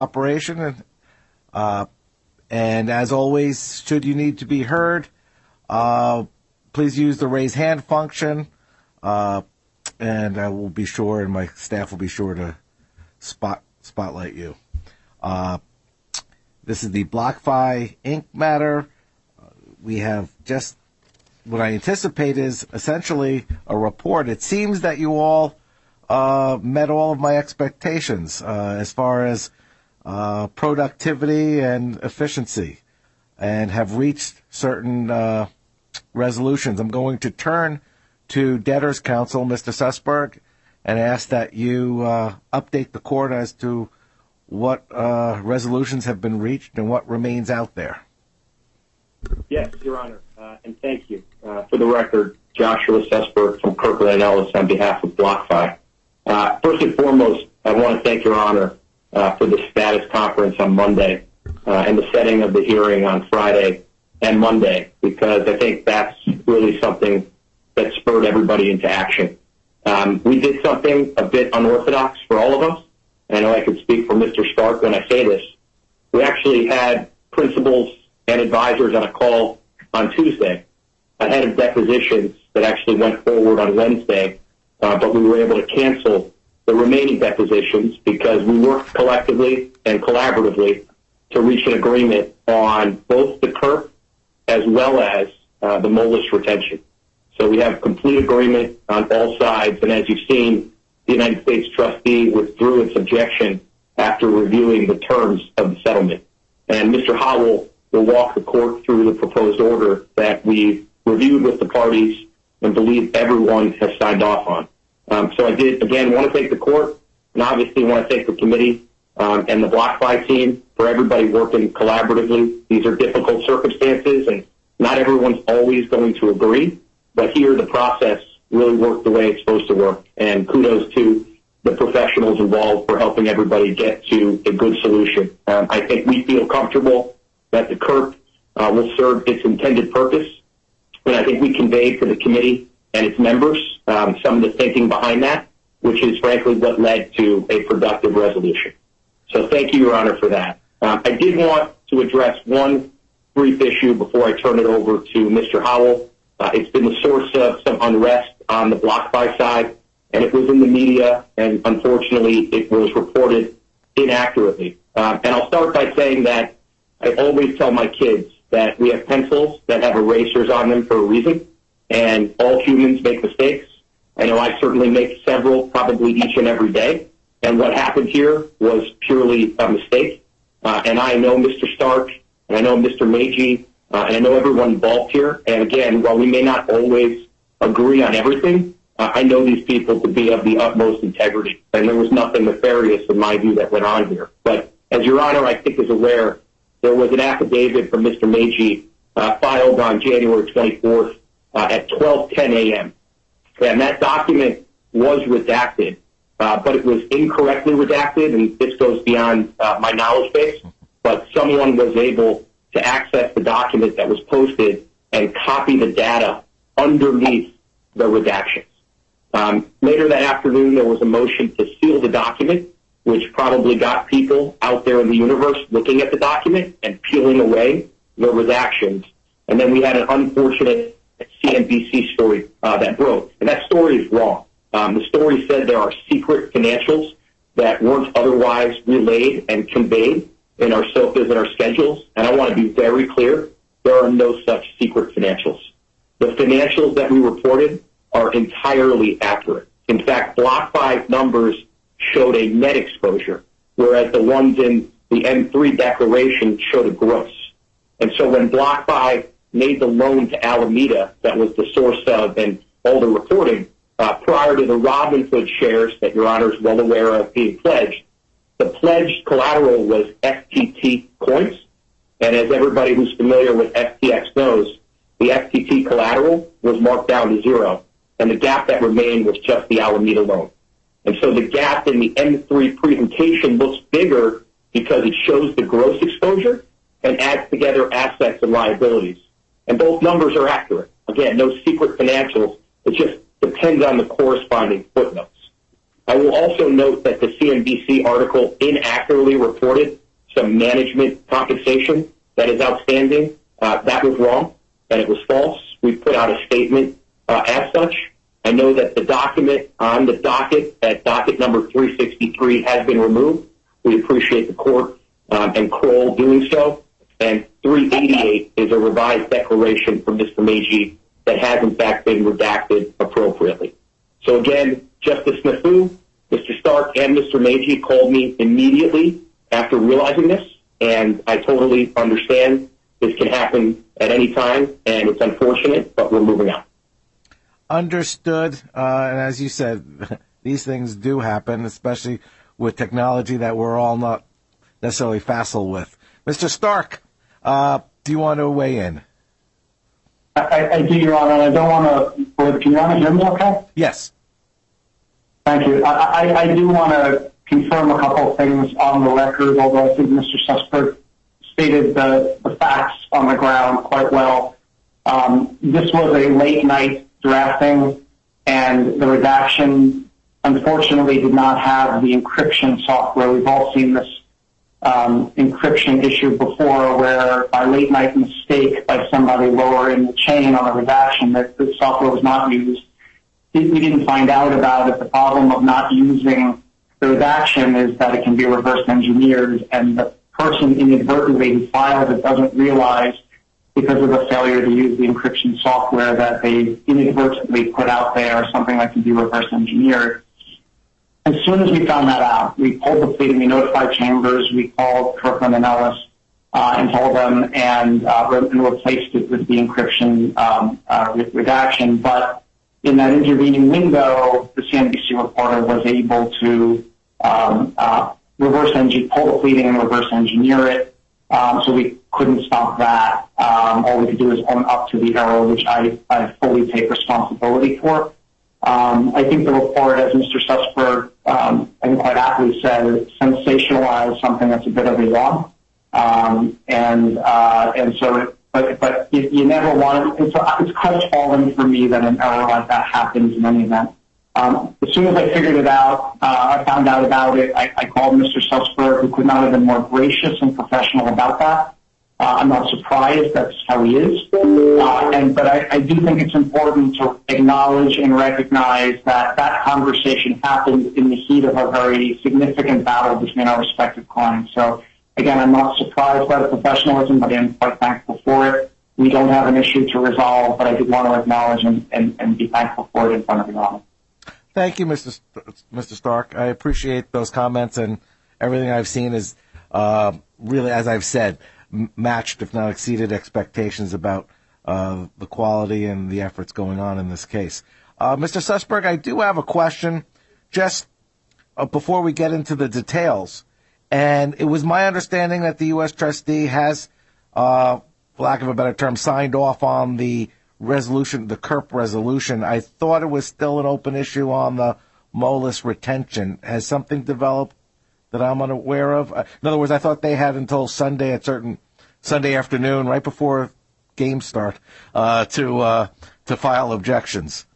operation. Uh, and as always, should you need to be heard, uh, please use the raise hand function. Uh, and I will be sure, and my staff will be sure to spot spotlight you. Uh, this is the BlockFi Inc. matter. We have just what I anticipate is essentially a report. It seems that you all uh, met all of my expectations uh, as far as uh, productivity and efficiency, and have reached certain uh, resolutions. I'm going to turn to debtors counsel, Mr. Sussberg, and ask that you uh, update the court as to what uh, resolutions have been reached and what remains out there. Yes, Your Honor, uh, and thank you. Uh, for the record, Joshua Sussberg from Kirkland & Ellis on behalf of BlockFi. First and foremost, I want to thank Your Honor for the status conference on Monday and the setting of the hearing on Friday and Monday, because I think that's really something that spurred everybody into action. Um, we did something a bit unorthodox for all of us. I know I can speak for Mr. Stark when I say this. We actually had principals and advisors on a call on Tuesday ahead of depositions that actually went forward on Wednesday, uh, but we were able to cancel the remaining depositions because we worked collectively and collaboratively to reach an agreement on both the KERP as well as uh, the Moelis retention. So we have complete agreement on all sides, and as you've seen, the United States trustee withdrew its objection after reviewing the terms of the settlement. And Mr. Howell will walk the court through the proposed order that we've reviewed with the parties and believe everyone has signed off on. Um, so I did, again, want to thank the court and obviously want to thank the committee um, and the Block BlockFi team for everybody working collaboratively. These are difficult circumstances and not everyone's always going to agree, but here the process really worked the way it's supposed to work. And kudos to the professionals involved for helping everybody get to a good solution. Um, I think we feel comfortable that the KERP uh, will serve its intended purpose. And I think we conveyed to the committee and its members um, some of the thinking behind that, which is frankly what led to a productive resolution. So thank you, Your Honor, for that. Um, I did want to address one brief issue before I turn it over to Mr. Howell. Uh, it's been the source of some unrest on the BlockFi side, and it was in the media, and unfortunately, it was reported inaccurately. Um, and I'll start by saying that I always tell my kids that we have pencils that have erasers on them for a reason, and all humans make mistakes. I know I certainly make several, probably each and every day. And what happened here was purely a mistake. Uh, and I know Mr. Stark, and I know Mr. Meghji, uh, and I know everyone involved here. And again, while we may not always agree on everything, uh, I know these people to be of the utmost integrity. And there was nothing nefarious in my view that went on here. But as Your Honor, I think is aware, there was an affidavit from Mr. Meghji uh, filed on January 24th uh, at 12:10 a.m. And that document was redacted, uh, but it was incorrectly redacted, and this goes beyond uh, my knowledge base. But someone was able to access the document that was posted and copy the data underneath the redactions. Um, later that afternoon, there was a motion to seal the document, which probably got people out there in the universe looking at the document and peeling away the redactions. And then we had an unfortunate CNBC story uh, that broke. And that story is wrong. Um, the story said there are secret financials that weren't otherwise relayed and conveyed in our SOFAs and our schedules. And I want to be very clear, there are no such secret financials. The financials that we reported are entirely accurate. In fact, BlockFi numbers showed a net exposure, whereas the ones in the M3 declaration showed a gross. And so when BlockFi made the loan to Alameda that was the source of and all the reporting uh, prior to the Robinhood shares that Your Honor is well aware of being pledged, the pledged collateral was FTT coins. And as everybody who's familiar with FTX knows, the FTT collateral was marked down to zero, and the gap that remained was just the Alameda loan. And so the gap in the M3 presentation looks bigger because it shows the gross exposure and adds together assets and liabilities. And both numbers are accurate. Again, no secret financials. It just depends on the corresponding footnotes. I will also note that the CNBC article inaccurately reported some management compensation that is outstanding. Uh, that was wrong, and it was false. We put out a statement uh, as such. I know that the document on the docket at docket number 363 has been removed. We appreciate the court um, and Kroll doing so. And 388 is a revised declaration from Mr. Meghji that has, in fact, been redacted appropriately. So, again, Justice Nafoo, Mr. Stark, and Mr. Meghji called me immediately after realizing this, and I totally understand this can happen at any time, and it's unfortunate, but we're moving on. Understood. Uh, and as you said, these things do happen, especially with technology that we're all not necessarily facile with. Mr. Stark, Uh, do you want to weigh in? I do, Your Honor. I don't want to – can you hear me okay? Yes. Thank you. I do want to confirm a couple of things on the record, although I think Mr. Sussberg stated the facts on the ground quite well. Um, this was a late-night drafting, and the redaction, unfortunately, did not have the encryption software. We've all seen this Um, encryption issue before where, by late-night mistake, by somebody lowering the chain on a redaction, that the software was not used. We didn't find out about it. The problem of not using the redaction is that it can be reverse engineered, and the person inadvertently who filed it doesn't realize, because of the failure to use the encryption software, that they inadvertently put out there something that can be reverse engineered. As soon as we found that out, we pulled the plea, we notified chambers, we called Kirkland and Ellis uh, and told them, uh, and replaced it with the encryption um, uh, redaction. But in that intervening window, the CNBC reporter was able to um, reverse engineer, pull the plea and reverse engineer it, um, so we couldn't stop that. All we could do is own up to the error, which I fully take responsibility for. Um, I think the report, as Mr. Sussberg um, I think quite aptly said, sensationalized something that's a bit of a wrong. Um, uh, but but you never want to – it's crestfallen for me that an error like that happens in any event. As soon as I figured it out, uh I found out about it, I called Mr. Sussberg, who could not have been more gracious and professional about that. Uh, I'm not surprised. That's how he is. Uh, but I do think it's important to acknowledge and recognize that that conversation happened in the heat of a very significant battle between our respective clients. So, again, I'm not surprised by the professionalism, but I'm quite thankful for it. We don't have an issue to resolve, but I do want to acknowledge and be thankful for it in front of you all. Thank you, Mr. Stark. I appreciate those comments, and everything I've seen is uh, really, as I've said, matched, if not exceeded, expectations about uh, the quality and the efforts going on in this case. Uh, Mr. Sussberg, I do have a question just uh, before we get into the details. And it was my understanding that the U.S. trustee has, for lack of a better term, signed off on the resolution, the KERP resolution. I thought it was still an open issue on the Moelis retention. Has something developed that I'm unaware of? In other words, I thought they had until Sunday at certain Sunday afternoon, right before games start, uh, to uh, to file objections.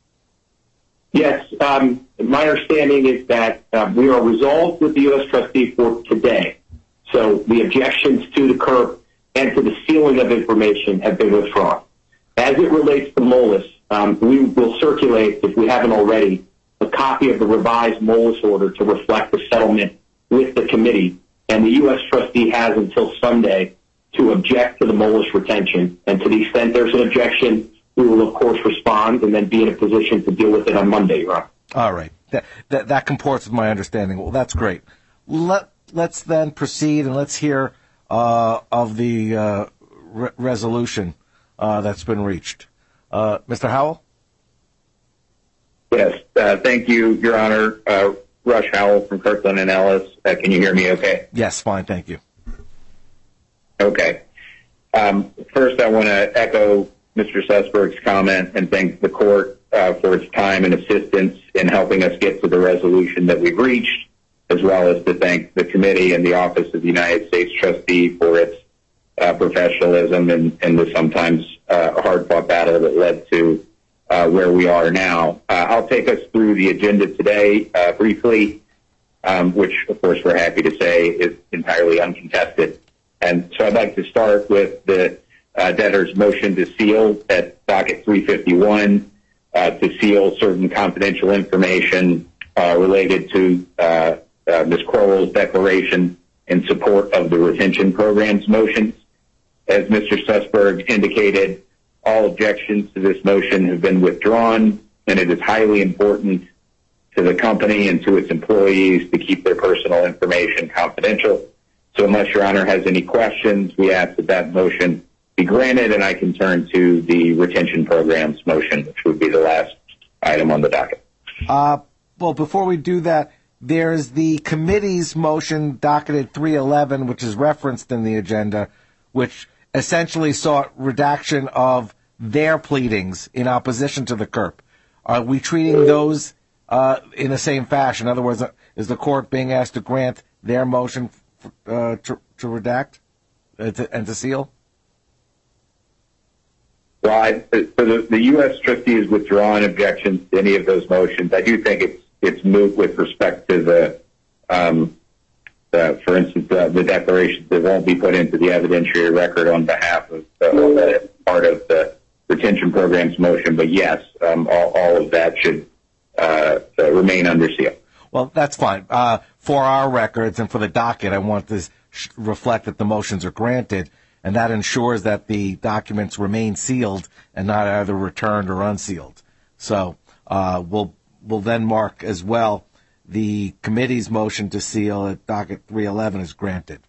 Yes. Um, my understanding is that uh, we are resolved with the U.S. trustee for today. So the objections to the KERP and to the sealing of information have been withdrawn. As it relates to Moelis, um, we will circulate, if we haven't already, a copy of the revised Moelis order to reflect the settlement with the committee. And the U.S. trustee has until Sunday to object to the Moelis retention. And to the extent there's an objection, we will, of course, respond and then be in a position to deal with it on Monday. All right. That that comports with my understanding. Well, that's great. Let's then proceed and let's hear uh, of the uh, resolution uh, that's been reached. Mr. Howell? Yes. Thank you, Your Honor. Rush Howell from Kirkland & Ellis. Uh, can you hear me okay? Yes, fine. Thank you. Okay. Um, first, I want to echo Mr. Sussberg's comment and thank the court uh, for its time and assistance in helping us get to the resolution that we've reached, as well as to thank the committee and the Office of the United States Trustee for its uh, professionalism and the sometimes hard-fought battle that led to uh, where we are now. Uh, I'll take us through the agenda today uh, briefly, um, which, of course, we're happy to say is entirely uncontested. And so I'd like to start with the uh, debtor's motion to seal at docket 351 uh, to seal certain confidential information uh, related to uh, uh, Ms. Crowell's declaration in support of the retention program's motions. As Mr. Sussberg indicated, all objections to this motion have been withdrawn, and it is highly important to the company and to its employees to keep their personal information confidential. So unless Your Honor has any questions, we ask that that motion be granted, and I can turn to the retention program's motion, which would be the last item on the docket. Uh, well, before we do that, there's the committee's motion docketed 311, which is referenced in the agenda, which essentially sought redaction of their pleadings in opposition to the KERP. Are we treating those uh, in the same fashion? In other words, is the court being asked to grant their motion uh, to, to, redact and to, and to seal? Well, I, so the, the U.S. trustee has withdrawn objections to any of those motions. I do think it's it's moot with respect to the, um, for instance, uh, the declarations that won't be put into the evidentiary record on behalf of uh, part of the retention program's motion. But yes, um, all, of that should uh, uh, remain under seal. Well, that's fine. Uh, for our records and for the docket, I want to reflect that the motions are granted and that ensures that the documents remain sealed and not either returned or unsealed. So uh, we'll we'll then mark as well the committee's motion to seal at docket 311 is granted.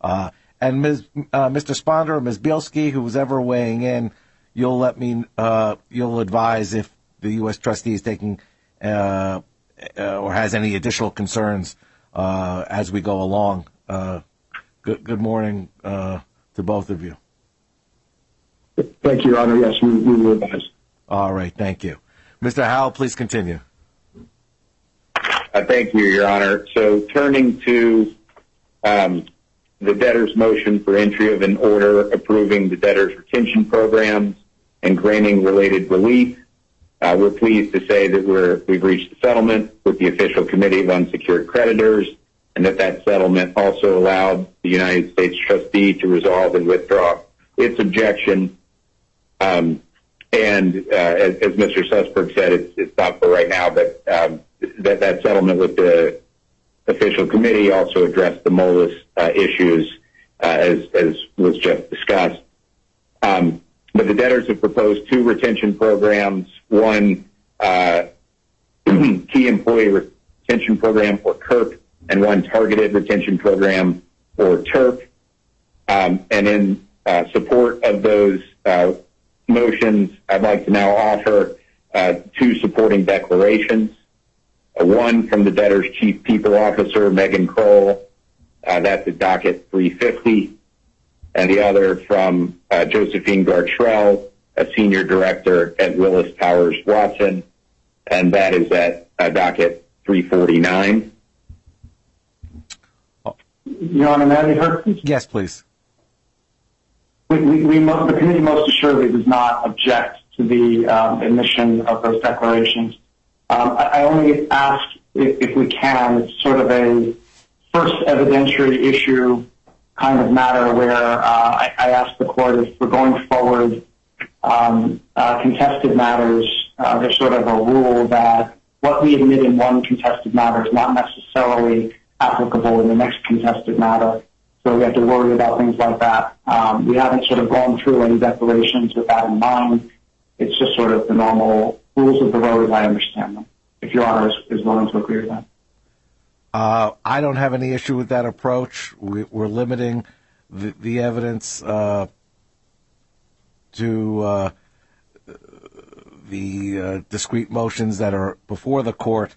Uh, and Ms., uh, Mr. Sponder or Ms. Bielskie, who was ever weighing in, you'll let me uh, you'll advise if the U.S. trustee is taking or has any additional concerns as we go along. good, good morning to both of you. Thank you, Your Honor. Yes, we, we will advise. All right, thank you. Mr. Howell, please continue. Uh, thank you, Your Honor. So turning to um, the debtor's motion for entry of an order approving the debtor's retention programs and granting related relief, uh, we're pleased to say that we've reached a settlement with the official committee of unsecured creditors and that that settlement also allowed the United States trustee to resolve and withdraw its objection. Um, and uh, as, Mr. Sussberg said, it's, it's, not for right now, but um, that, settlement with the official committee also addressed the Moelis uh, issues uh, as, as, was just discussed. Um, but the debtors have proposed two retention programs, one uh, key employee retention program, or KERP, and one targeted retention program or TERP. Um, and in support of those motions, I'd like to now offer two supporting declarations. Uh, one from the debtor's chief people officer, Megan Crowell, uh, that's at docket 350, and the other from uh, Josephine Gartrell, a senior director at Willis Towers Watson, and that is at docket 349. Your Honor, may I be heard, please? Yes, please. We, we, we, the committee most assuredly does not object to the um, admission of those declarations. Um, I, only ask if, we can, sort of a first evidentiary issue kind of matter where uh, I, I, ask the court if we're going forward um, uh, contested matters, uh, there's sort of a rule that what we admit in one contested matter is not necessarily applicable in the next contested matter. So we have to worry about things like that. Um, we haven't sort of gone through any declarations with that in mind. It's just sort of the normal rules of the road as I understand them, if Your Honor is, willing to agree with that. Uh, I don't have any issue with that approach. We, are limiting the, evidence uh, to uh, the discrete motions that are before the court.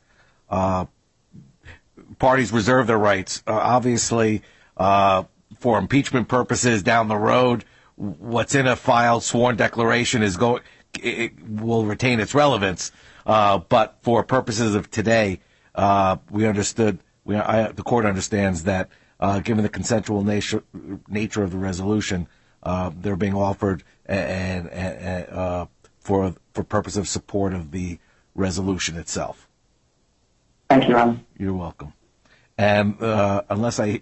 Parties reserve their rights. Obviously, for impeachment purposes down the road, what's in a filed sworn declaration is going it will retain its relevance. Uh, but for purposes of today, uh, we understood. We, I, the court understands that, uh, given the consensual nature nature of the resolution, uh, they're being offered and, and for for purpose of support of the resolution itself. Thank you, Ron. You're welcome. And uh, unless I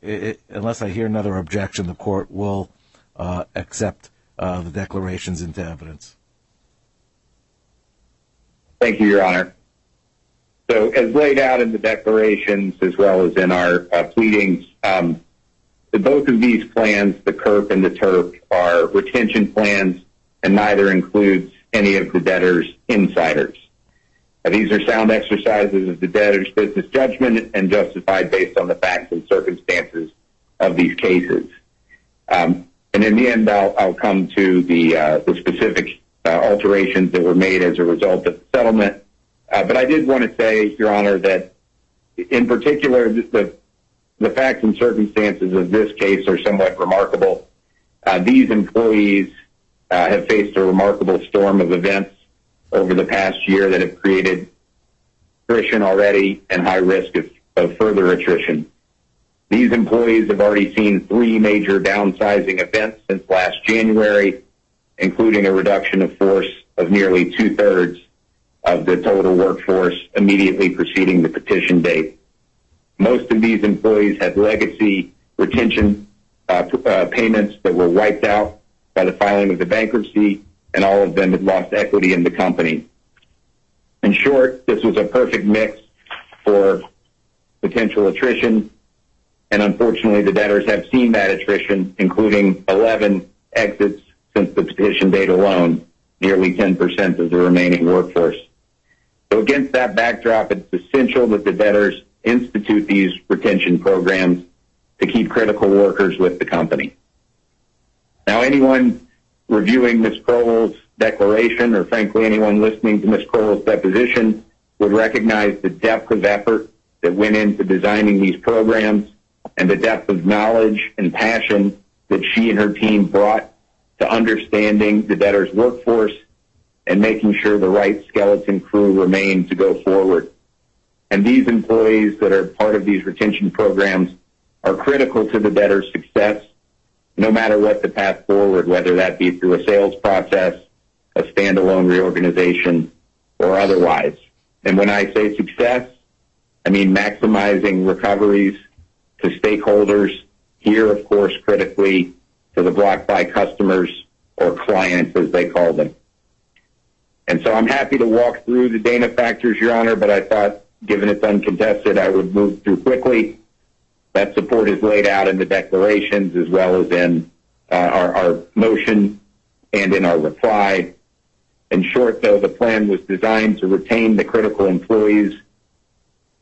it, unless I hear another objection, the court will uh, accept uh, the declarations into evidence. Thank you, Your Honor. So, as laid out in the declarations as well as in our uh, pleadings, um, both of these plans, the KERP and the TERP, are retention plans, and neither includes any of the debtor's insiders. These are sound exercises of the debtor's business judgment and justified based on the facts and circumstances of these cases. Um, and in the end, I'll, come to the, uh, specific alterations that were made as a result of the settlement. Uh, but I did want to say, Your Honor, that in particular, the, facts and circumstances of this case are somewhat remarkable. Uh, these employees uh, have faced a remarkable storm of events over the past year that have created attrition already and high risk of further attrition. These employees have already seen three major downsizing events since last January, including a reduction of force of nearly two-thirds of the total workforce immediately preceding the petition date. Most of these employees had legacy retention uh, uh, payments that were wiped out by the filing of the bankruptcy, and all of them had lost equity in the company. In short, this was a perfect mix for potential attrition, and unfortunately, the debtors have seen that attrition, including 11 exits since the petition date alone, nearly 10% of the remaining workforce. So against that backdrop, it's essential that the debtors institute these retention programs to keep critical workers with the company. Now, anyone reviewing Ms. Crowell's declaration, or frankly, anyone listening to Ms. Crowell's deposition, would recognize the depth of effort that went into designing these programs and the depth of knowledge and passion that she and her team brought to understanding the debtor's workforce and making sure the right skeleton crew remained to go forward. And these employees that are part of these retention programs are critical to the debtor's success no matter what the path forward, whether that be through a sales process, a standalone reorganization, or otherwise. And when I say success, I mean maximizing recoveries to stakeholders, here, of course, critically to the BlockFi customers or clients, as they call them. And so I'm happy to walk through the Dana factors, Your Honor, but I thought, given it's uncontested, I would move through quickly that support is laid out in the declarations as well as in uh, our, our motion and in our reply. In short, though, the plan was designed to retain the critical employees,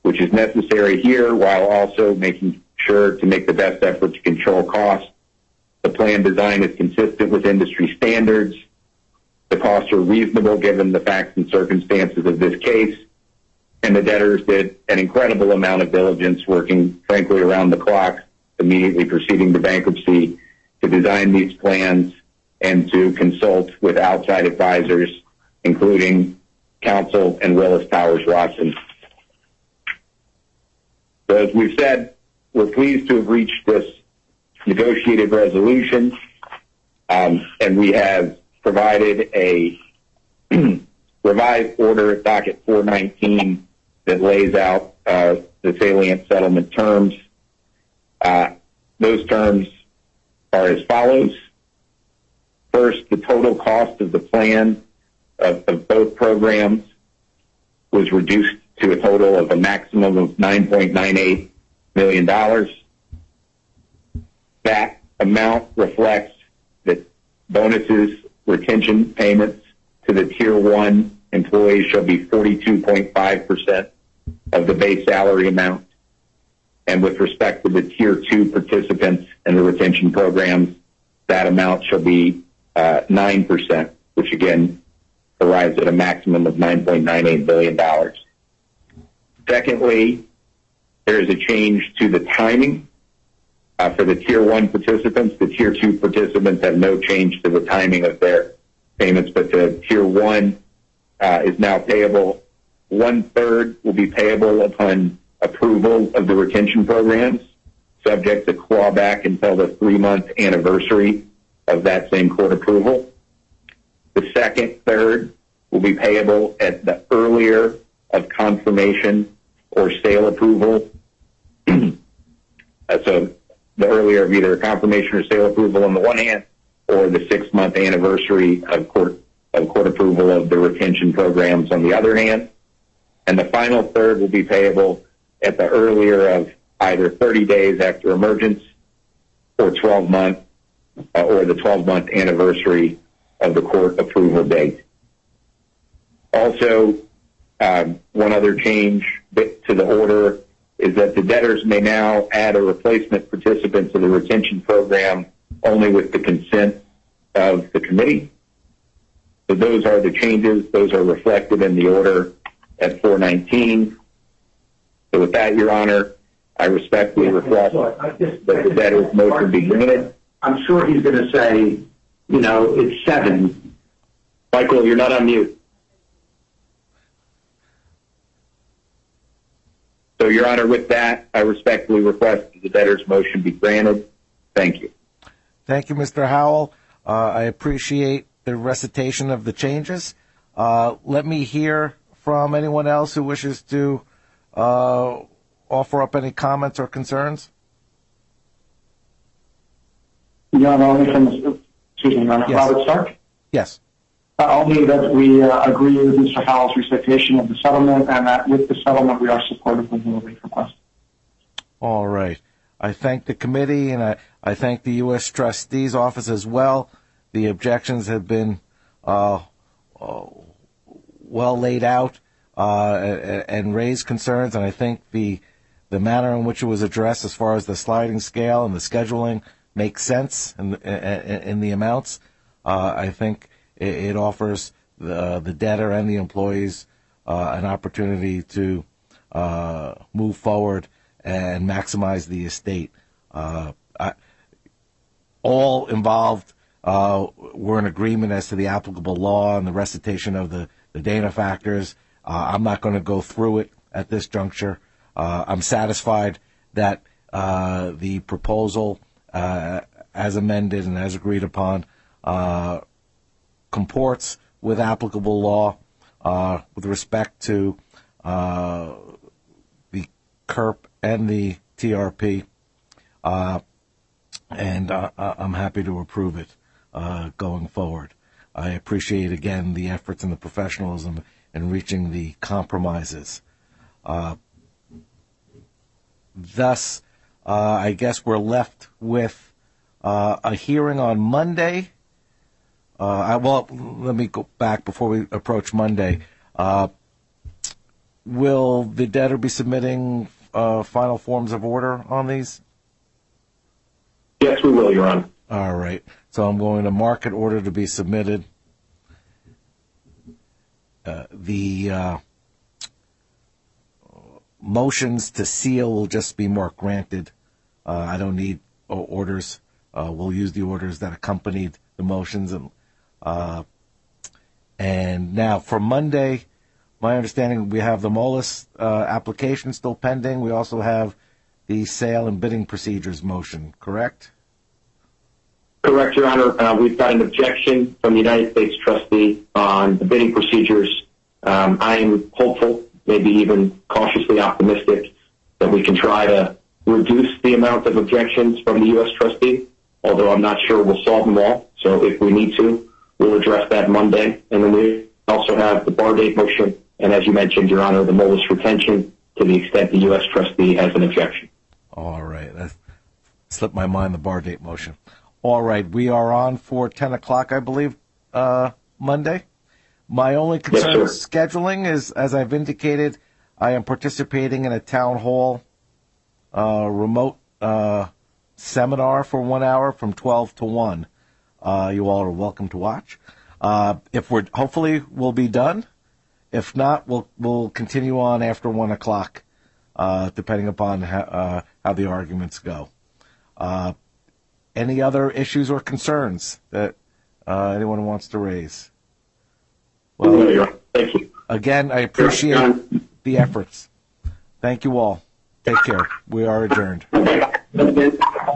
which is necessary here while also making sure to make the best effort to control costs. The plan design is consistent with industry standards. The costs are reasonable given the facts and circumstances of this case and the debtors did an incredible amount of diligence working, frankly, around the clock immediately preceding the bankruptcy to design these plans and to consult with outside advisors, including counsel and Willis Towers Watson. So as we've said, we're pleased to have reached this negotiated resolution, um, and we have provided a revised order docket 419 that lays out uh, the salient settlement terms. Uh, those terms are as follows. First, the total cost of the plan of, of both programs was reduced to a total of a maximum of $9.98 million. That amount reflects that bonuses, retention payments to the Tier 1 employees shall be 42.5% of the base salary amount. And with respect to the tier two participants in the retention programs, that amount shall be uh, 9%, which again arrives at a maximum of $9.98 billion. Secondly, there is a change to the timing uh, for the tier one participants. The tier two participants have no change to the timing of their payments, but the tier one uh, is now payable one-third will be payable upon approval of the retention programs, subject to clawback until the three-month anniversary of that same court approval. The second third will be payable at the earlier of confirmation or sale approval. Uh, so the earlier of either confirmation or sale approval on the one hand, or the six month anniversary of court approval of the retention programs on the other hand. And the final third will be payable at the earlier of either 30 days after emergence or 12 month uh, or the 12 month anniversary of the court approval date. Also, um, one other change to the order is that the debtors may now add a replacement participant to the retention program only with the consent of the committee. So those are the changes. Those are reflected in the order at 419. So with that, Your Honor, I respectfully request that the debtor's motion be granted. I'm sure he's going to say, you know, it's seven. Michael, you're not on mute. So, Your Honor, with that, I respectfully request that the debtor's motion be granted. Thank you. Thank you, Mr. Howell. Uh, I appreciate the recitation of the changes. Uh, let me hear from anyone else who wishes to uh, offer up any comments or concerns. Your Honor, only from, excuse me, Your Honor, Yes. Robert Stark. Yes. Only that we uh, agree with Mr. Howell's recitation of the settlement and that with the settlement, we are supportive of the relief request. All right. I thank the committee and I, thank the U.S. Trustee's Office as well. The objections have been uh, uh, well laid out and, raised concerns, and I think the manner in which it was addressed, as far as the sliding scale and the scheduling, makes sense in, the amounts. I think it, offers the the debtor and the employees uh, an opportunity to uh, move forward and maximize the estate. Uh, all involved were in agreement as to the applicable law and the recitation of the, Dana factors. I'm not going to go through it at this juncture. I'm satisfied that the proposal, as amended and as agreed upon, comports with applicable law uh, with respect to uh, the KERP and the TRP. Uh, and I'm happy to approve it going forward. I appreciate again the efforts and the professionalism in reaching the compromises. Thus, I guess we're left with a hearing on Monday. Uh, I, well, let me go back before we approach Monday. Uh, will the debtor be submitting uh, final forms of order on these? Yes, we will, Your Honor. All right. So I'm going to mark an order to be submitted. Uh, the uh, motions to seal will just be marked granted. Uh, I don't need uh, orders. Uh, we'll use the orders that accompanied the motions. And, uh, and now for Monday, my understanding we have the Moelis uh, application still pending. We also have the sale and bidding procedures motion, correct? Correct, Your Honor. Uh, we've got an objection from the United States trustee on the bidding procedures. Um, I am hopeful, maybe even cautiously optimistic, that we can try to reduce the amount of objections from the U.S. trustee, although I'm not sure we'll solve them all. So if we need to, we'll address that Monday. And then we also have the bar date motion, and as you mentioned, Your Honor, the Moelis retention to the extent the U.S. trustee has an objection. All right. That slipped my mind, the bar date motion. All right. We are on for 10 o'clock, I believe, uh, Monday. My only concern sir. with scheduling is, as I've indicated, I am participating in a town hall uh, remote uh, seminar for one hour from 12 to 1. Uh, you all are welcome to watch. Uh, if we're hopefully we'll be done. If not, we'll we'll continue on after one o'clock, uh, depending upon how, uh, how the arguments go. Uh, any other issues or concerns that uh, anyone wants to raise? Honor. Thank you. Again, I appreciate the efforts. Thank you all. Take care. We are adjourned.